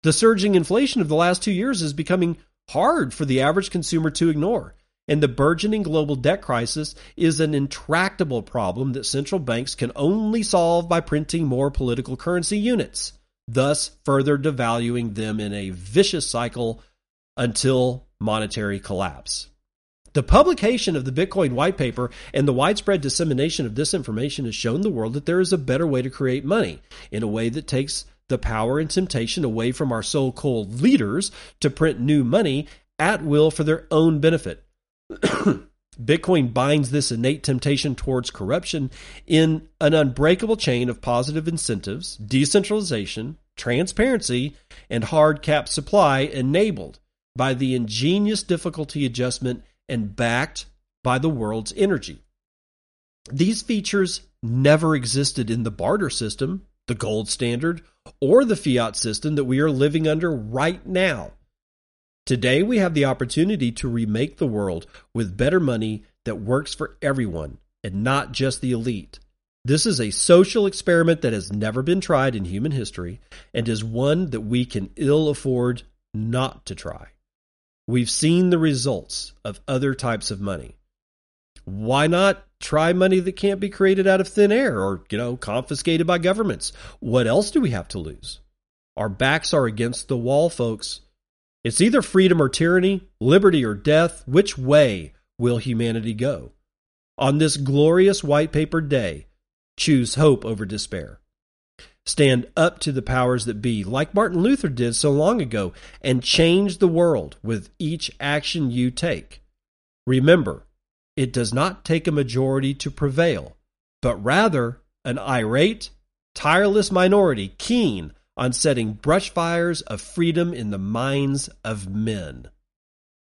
The surging inflation of the last two years is becoming hard for the average consumer to ignore. And the burgeoning global debt crisis is an intractable problem that central banks can only solve by printing more political currency units, thus further devaluing them in a vicious cycle until monetary collapse. The publication of the Bitcoin white paper and the widespread dissemination of this information has shown the world that there is a better way to create money in a way that takes the power and temptation away from our so called leaders to print new money at will for their own benefit. *clears throat* Bitcoin binds this innate temptation towards corruption in an unbreakable chain of positive incentives, decentralization, transparency, and hard cap supply enabled by the ingenious difficulty adjustment and backed by the world's energy. These features never existed in the barter system, the gold standard, or the fiat system that we are living under right now. Today, we have the opportunity to remake the world with better money that works for everyone and not just the elite. This is a social experiment that has never been tried in human history and is one that we can ill afford not to try. We've seen the results of other types of money. Why not try money that can't be created out of thin air or, you know, confiscated by governments? What else do we have to lose? Our backs are against the wall, folks. It's either freedom or tyranny, liberty or death. Which way will humanity go? On this glorious white paper day, choose hope over despair. Stand up to the powers that be, like Martin Luther did so long ago, and change the world with each action you take. Remember, it does not take a majority to prevail, but rather an irate, tireless minority keen on setting brush fires of freedom in the minds of men.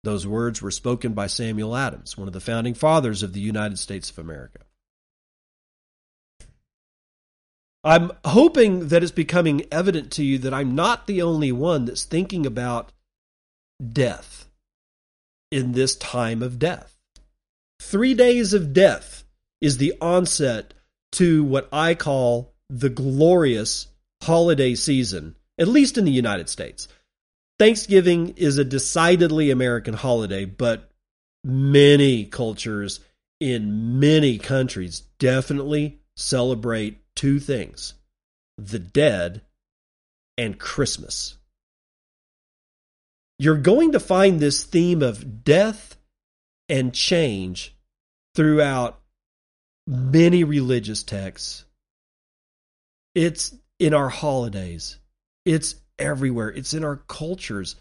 Those words were spoken by Samuel Adams, one of the founding fathers of the United States of America. I'm hoping that it's becoming evident to you that I'm not the only one that's thinking about death in this time of death. Three days of death is the onset to what I call the glorious holiday season, at least in the United States. Thanksgiving is a decidedly American holiday, but many cultures in many countries definitely celebrate two things the dead and Christmas. You're going to find this theme of death and change throughout many religious texts. It's in our holidays. It's everywhere. It's in our cultures.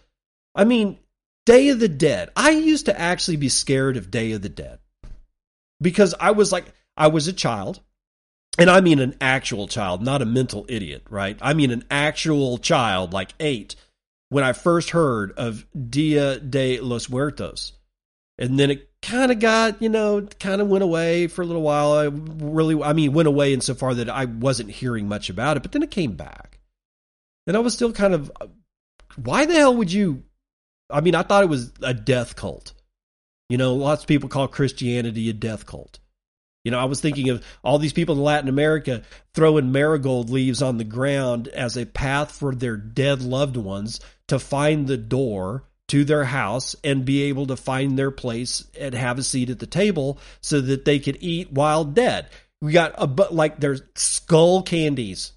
I mean, Day of the Dead. I used to actually be scared of Day of the Dead because I was like, I was a child. And I mean an actual child, not a mental idiot, right? I mean an actual child, like eight, when I first heard of Dia de los Muertos. And then it kind of got, you know, kind of went away for a little while. I really, I mean, went away insofar that I wasn't hearing much about it, but then it came back. And I was still kind of, why the hell would you? I mean, I thought it was a death cult. You know, lots of people call Christianity a death cult. You know, I was thinking of all these people in Latin America throwing marigold leaves on the ground as a path for their dead loved ones to find the door to their house and be able to find their place and have a seat at the table so that they could eat while dead. We got a but like there's skull candies,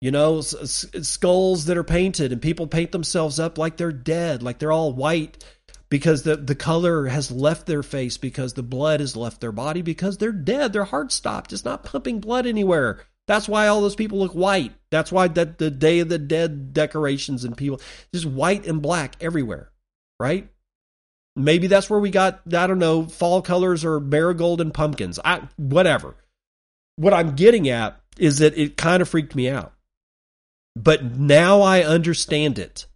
you know, skulls that are painted and people paint themselves up like they're dead, like they're all white because the the color has left their face because the blood has left their body because they're dead. Their heart stopped. It's not pumping blood anywhere. That's why all those people look white. That's why that the Day of the Dead decorations and people just white and black everywhere right? Maybe that's where we got, I don't know, fall colors or marigold and pumpkins. I, whatever. What I'm getting at is that it kind of freaked me out. But now I understand it.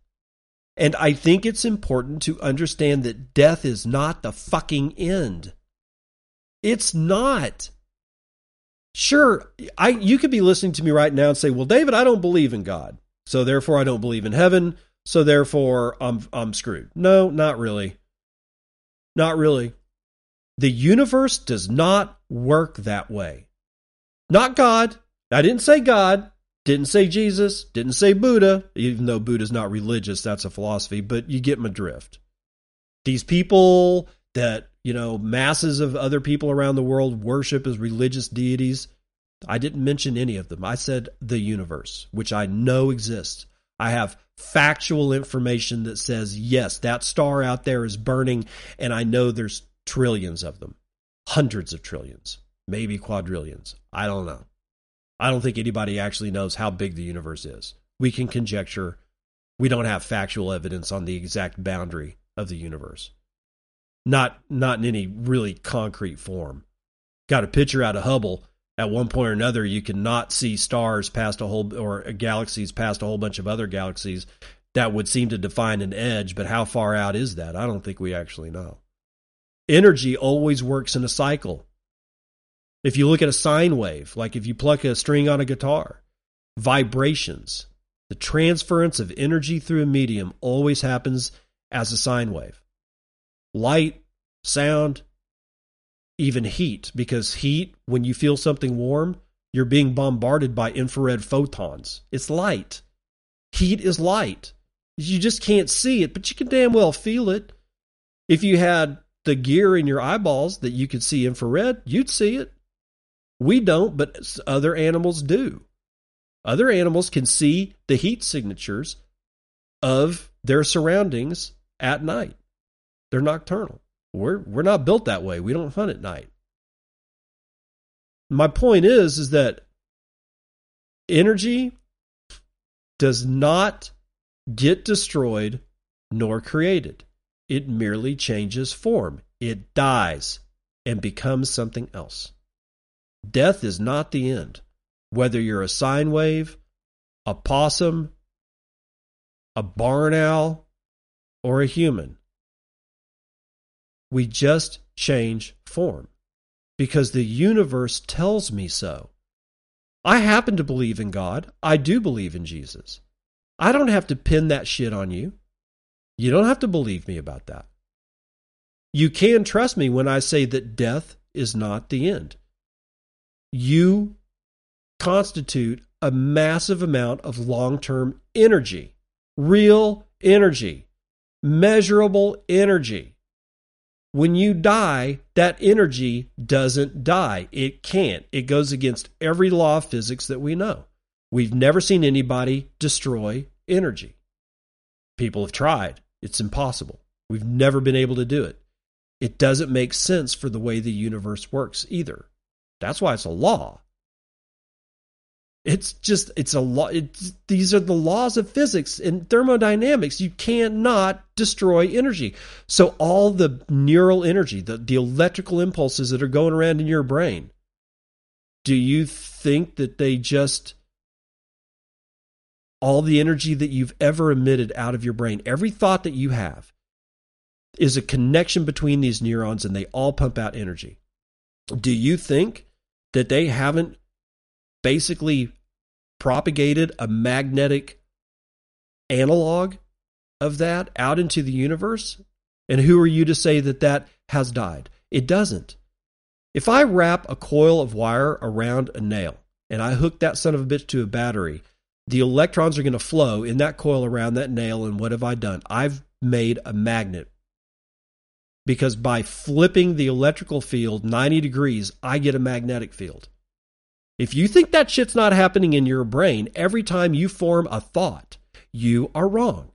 And I think it's important to understand that death is not the fucking end. It's not. Sure, I you could be listening to me right now and say, "Well, David, I don't believe in God. So therefore I don't believe in heaven so therefore I'm I'm screwed. No, not really. Not really. The universe does not work that way. Not God. I didn't say God. Didn't say Jesus. Didn't say Buddha, even though Buddha's not religious. That's a philosophy, but you get my drift. These people that, you know, masses of other people around the world worship as religious deities, I didn't mention any of them. I said the universe, which I know exists. I have factual information that says, yes, that star out there is burning, and I know there's trillions of them, hundreds of trillions, maybe quadrillions. I don't know. I don't think anybody actually knows how big the universe is. We can conjecture. We don't have factual evidence on the exact boundary of the universe. Not not in any really concrete form. Got a picture out of Hubble at one point or another you cannot see stars past a whole or galaxies past a whole bunch of other galaxies that would seem to define an edge but how far out is that? I don't think we actually know. Energy always works in a cycle. If you look at a sine wave like if you pluck a string on a guitar vibrations the transference of energy through a medium always happens as a sine wave. Light, sound, even heat, because heat, when you feel something warm, you're being bombarded by infrared photons. It's light. Heat is light. You just can't see it, but you can damn well feel it. If you had the gear in your eyeballs that you could see infrared, you'd see it. We don't, but other animals do. Other animals can see the heat signatures of their surroundings at night. They're nocturnal. We're we're not built that way. We don't hunt at night. My point is is that energy does not get destroyed nor created. It merely changes form. It dies and becomes something else. Death is not the end. Whether you're a sine wave, a possum, a barn owl, or a human, we just change form because the universe tells me so. I happen to believe in God. I do believe in Jesus. I don't have to pin that shit on you. You don't have to believe me about that. You can trust me when I say that death is not the end. You constitute a massive amount of long term energy, real energy, measurable energy. When you die, that energy doesn't die. It can't. It goes against every law of physics that we know. We've never seen anybody destroy energy. People have tried. It's impossible. We've never been able to do it. It doesn't make sense for the way the universe works either. That's why it's a law. It's just it's a law. These are the laws of physics and thermodynamics. You cannot destroy energy. So all the neural energy, the, the electrical impulses that are going around in your brain, do you think that they just all the energy that you've ever emitted out of your brain, every thought that you have, is a connection between these neurons and they all pump out energy. Do you think that they haven't basically propagated a magnetic analog of that out into the universe? And who are you to say that that has died? It doesn't. If I wrap a coil of wire around a nail and I hook that son of a bitch to a battery, the electrons are going to flow in that coil around that nail. And what have I done? I've made a magnet. Because by flipping the electrical field 90 degrees, I get a magnetic field. If you think that shit's not happening in your brain every time you form a thought, you are wrong.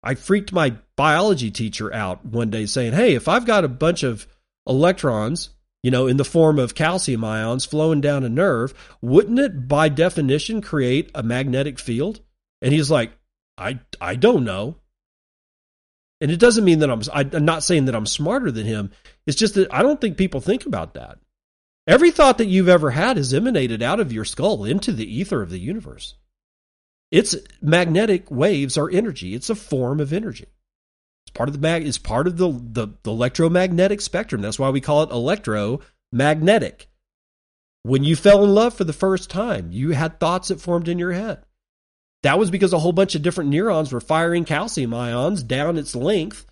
I freaked my biology teacher out one day saying, Hey, if I've got a bunch of electrons, you know, in the form of calcium ions flowing down a nerve, wouldn't it by definition create a magnetic field? And he's like, I, I don't know. And it doesn't mean that I'm, I'm not saying that I'm smarter than him. It's just that I don't think people think about that. Every thought that you've ever had has emanated out of your skull into the ether of the universe. Its magnetic waves are energy. It's a form of energy. It's part of the mag. It's part of the, the, the electromagnetic spectrum. That's why we call it electromagnetic. When you fell in love for the first time, you had thoughts that formed in your head. That was because a whole bunch of different neurons were firing calcium ions down its length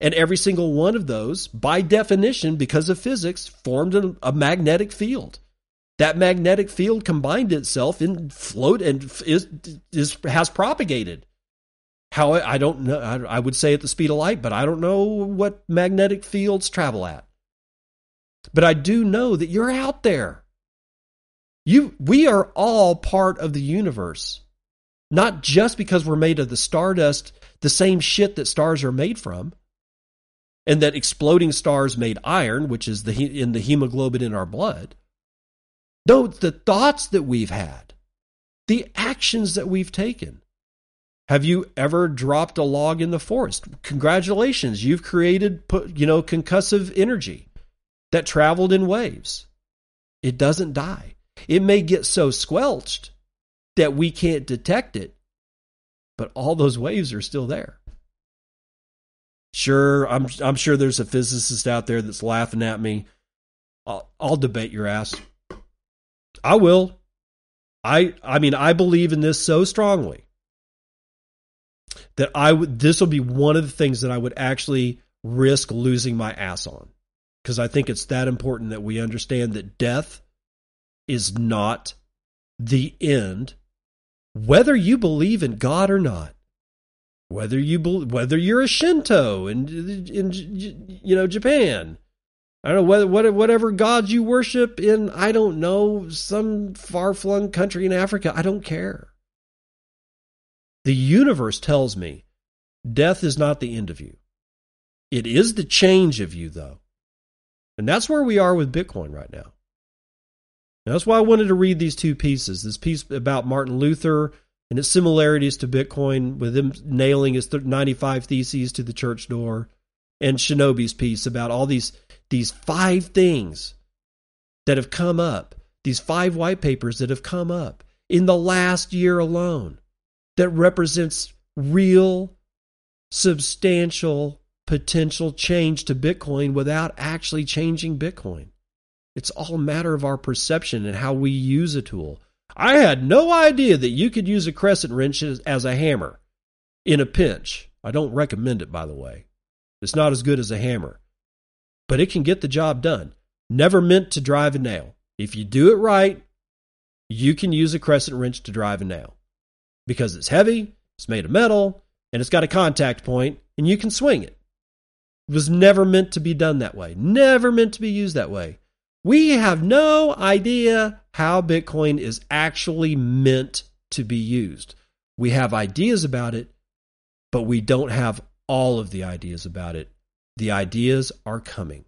and every single one of those, by definition, because of physics, formed a, a magnetic field. That magnetic field combined itself and float and is, is has propagated. How I don't know. I, I would say at the speed of light, but I don't know what magnetic fields travel at. But I do know that you're out there. You, we are all part of the universe, not just because we're made of the stardust, the same shit that stars are made from and that exploding stars made iron, which is the in the hemoglobin in our blood. No, the thoughts that we've had, the actions that we've taken. Have you ever dropped a log in the forest? Congratulations, you've created you know concussive energy that traveled in waves. It doesn't die. It may get so squelched that we can't detect it, but all those waves are still there. Sure, I'm I'm sure there's a physicist out there that's laughing at me. I'll, I'll debate your ass. I will. I I mean I believe in this so strongly that I would this will be one of the things that I would actually risk losing my ass on because I think it's that important that we understand that death is not the end whether you believe in God or not whether you whether you're a Shinto in in you know Japan I don't know whether whatever gods you worship in I don't know some far-flung country in Africa I don't care the universe tells me death is not the end of you. It is the change of you, though. And that's where we are with Bitcoin right now. that's why I wanted to read these two pieces this piece about Martin Luther and its similarities to Bitcoin, with him nailing his 95 theses to the church door, and Shinobi's piece about all these, these five things that have come up, these five white papers that have come up in the last year alone that represents real, substantial potential change to Bitcoin without actually changing Bitcoin. It's all a matter of our perception and how we use a tool. I had no idea that you could use a crescent wrench as, a hammer in a pinch. I don't recommend it, by the way. It's not as good as a hammer, but it can get the job done. Never meant to drive a nail. If you do it right, you can use a crescent wrench to drive a nail because it's heavy, it's made of metal, and it's got a contact point, and you can swing it. It was never meant to be done that way, never meant to be used that way. We have no idea how Bitcoin is actually meant to be used. We have ideas about it, but we don't have all of the ideas about it. The ideas are coming.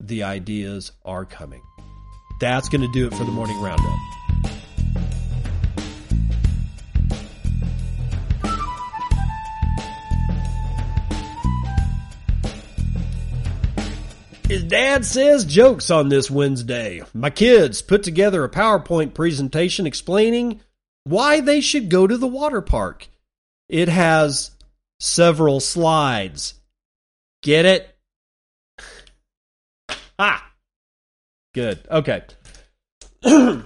The ideas are coming. That's going to do it for the morning roundup. His dad says jokes on this Wednesday. My kids put together a PowerPoint presentation explaining why they should go to the water park. It has several slides. Get it? *sighs* ah. Good. Okay. *clears throat* I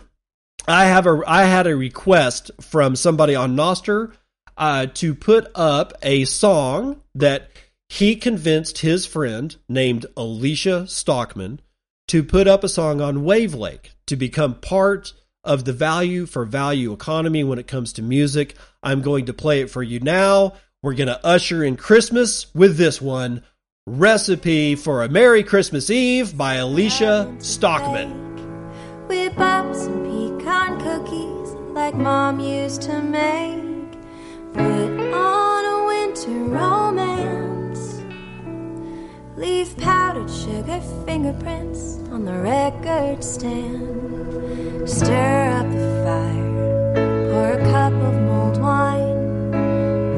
have a I had a request from somebody on Nostr uh, to put up a song that he convinced his friend named Alicia Stockman to put up a song on Wavlake to become part of the value for value economy when it comes to music. I'm going to play it for you now. We're going to usher in Christmas with this one Recipe for a Merry Christmas Eve by Alicia Stockman. We pop some pecan cookies like mom used to make. Put on a winter romance. Leave powdered sugar fingerprints on the record stand. Stir up the fire, pour a cup of mulled wine.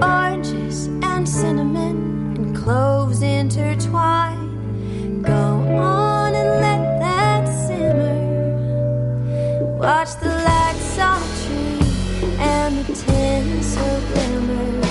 Oranges and cinnamon and cloves intertwine. Go on and let that simmer. Watch the lights the tree and the tinsel glimmer.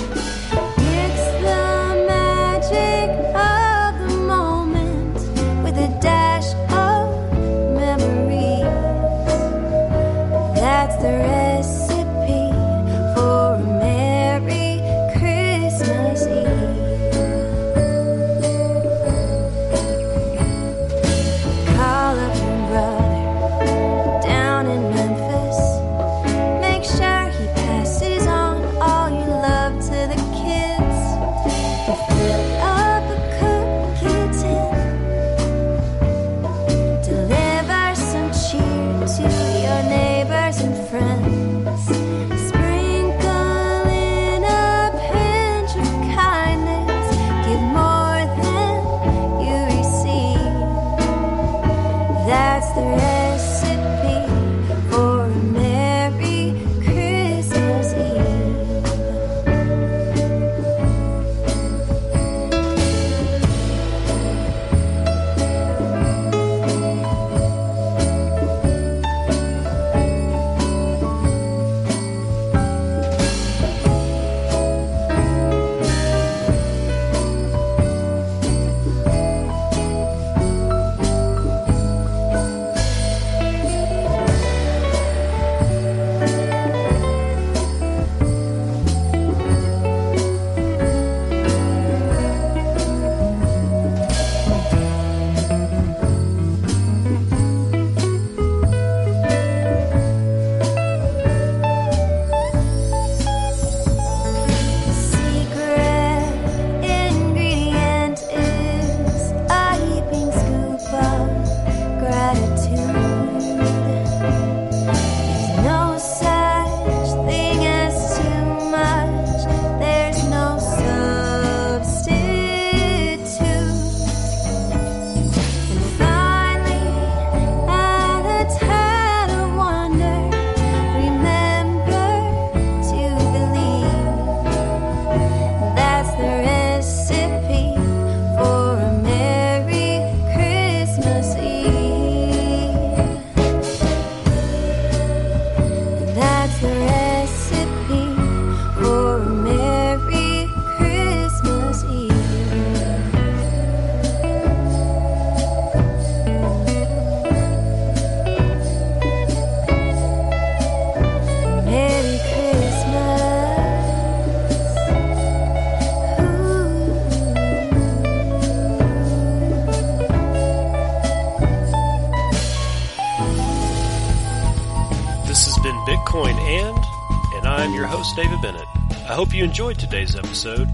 You enjoyed today's episode